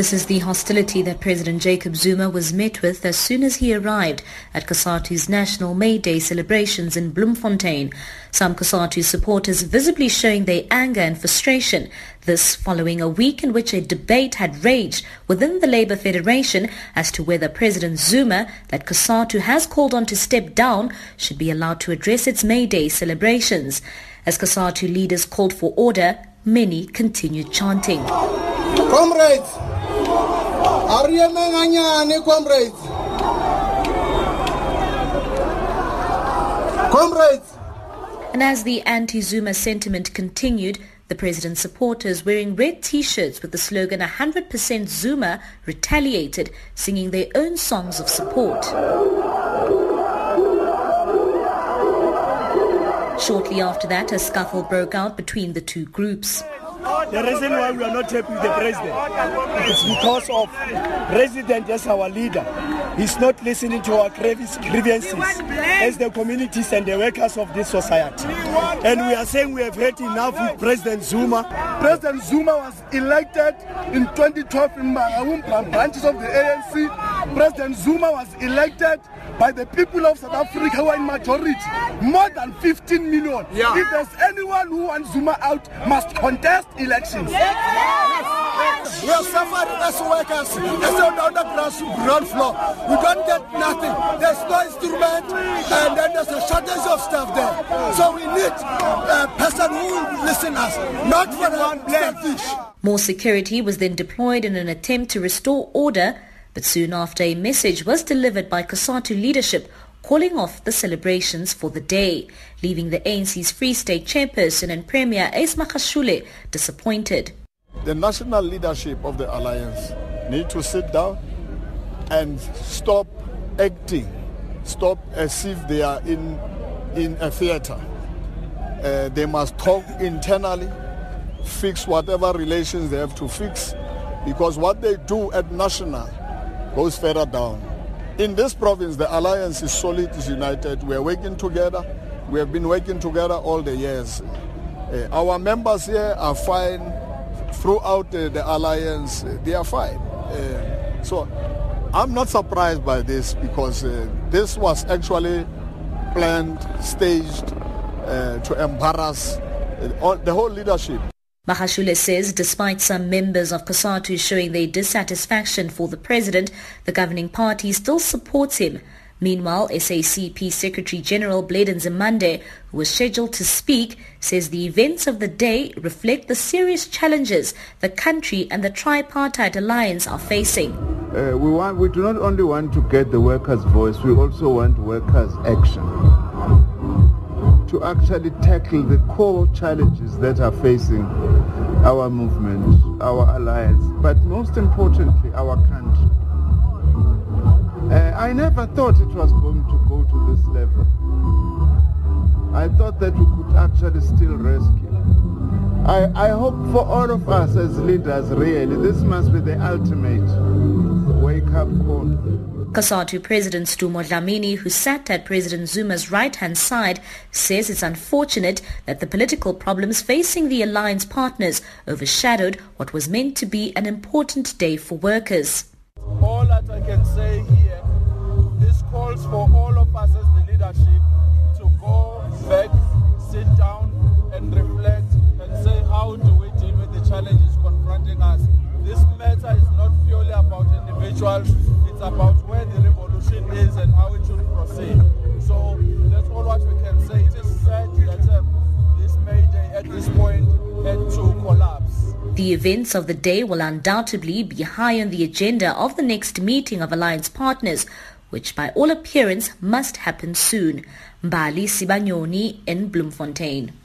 This is the hostility that President Jacob Zuma was met with as soon as he arrived at COSATU's National May Day celebrations in Bloemfontein. Some COSATU supporters visibly showing their anger and frustration. This following a week in which a debate had raged within the Labour Federation as to whether President Zuma, that COSATU has called on to step down, should be allowed to address its May Day celebrations. As COSATU leaders called for order, many continued chanting. Comrades, comrades. Comrades. And as the anti-Zuma sentiment continued, the president's supporters wearing red t-shirts with the slogan 100% Zuma retaliated, singing their own songs of support. Shortly after that, a scuffle broke out between the two groups. The reason why we are not happy with the president is because of president as our leader. He's not listening to our grievances as the communities and the workers of this society. And we are saying we have had enough with President Zuma. President Zuma was elected in 2012 in Mangaung branches of the ANC. President Zuma was elected by the people of South Africa who are in majority, more than 15 million. Yeah. If there's anyone who wants Zuma out, must contest elections. Yes. We as workers, as on the ground floor. We don't get nothing. There's no instrument, and then there's a shortage of staff there. So we need a person who will listen us, not for the selfish. More security was then deployed in an attempt to restore order but soon after a message was delivered by COSATU leadership calling off the celebrations for the day, leaving the ANC's Free State chairperson and Premier Ace Magashule disappointed. The national leadership of the alliance need to sit down and stop acting, stop as if they are in, in a theater. Uh, they must talk internally, fix whatever relations they have to fix, because what they do at national goes further down. In this province, the alliance is solid, is united. We are working together. We have been working together all the years. Uh, our members here are fine throughout uh, the alliance. Uh, they are fine. Uh, so I'm not surprised by this because uh, this was actually planned, staged uh, to embarrass all, the whole leadership. Magashule says despite some members of COSATU showing their dissatisfaction for the president, the governing party still supports him. Meanwhile, SACP Secretary General Blade Nzimande, who was scheduled to speak, says the events of the day reflect the serious challenges the country and the tripartite alliance are facing. Uh, we, want, we do not only want to get the workers' voice, we also want workers' action to actually tackle the core challenges that are facing our movement, our alliance, but most importantly, our country. I never thought it was going to go to this level. I thought that we could actually still rescue. I, I hope for all of us as leaders, really, this must be the ultimate wake-up call. COSATU President Dumo Dlamini, who sat at President Zuma's right-hand side, says it's unfortunate that the political problems facing the alliance partners overshadowed what was meant to be an important day for workers. All that I can say here, this calls for all of us as the leadership to go back, sit down and reflect and say how do we deal with the challenges confronting us. This matter is not purely about individuals, it's about where the revolution is and how it should proceed. So that's all what we can say. It is sad that uh, this May Day at this point had to collapse. The events of the day will undoubtedly be high on the agenda of the next meeting of alliance partners, which by all appearance must happen soon. Mbali Sibanyoni in Bloemfontein.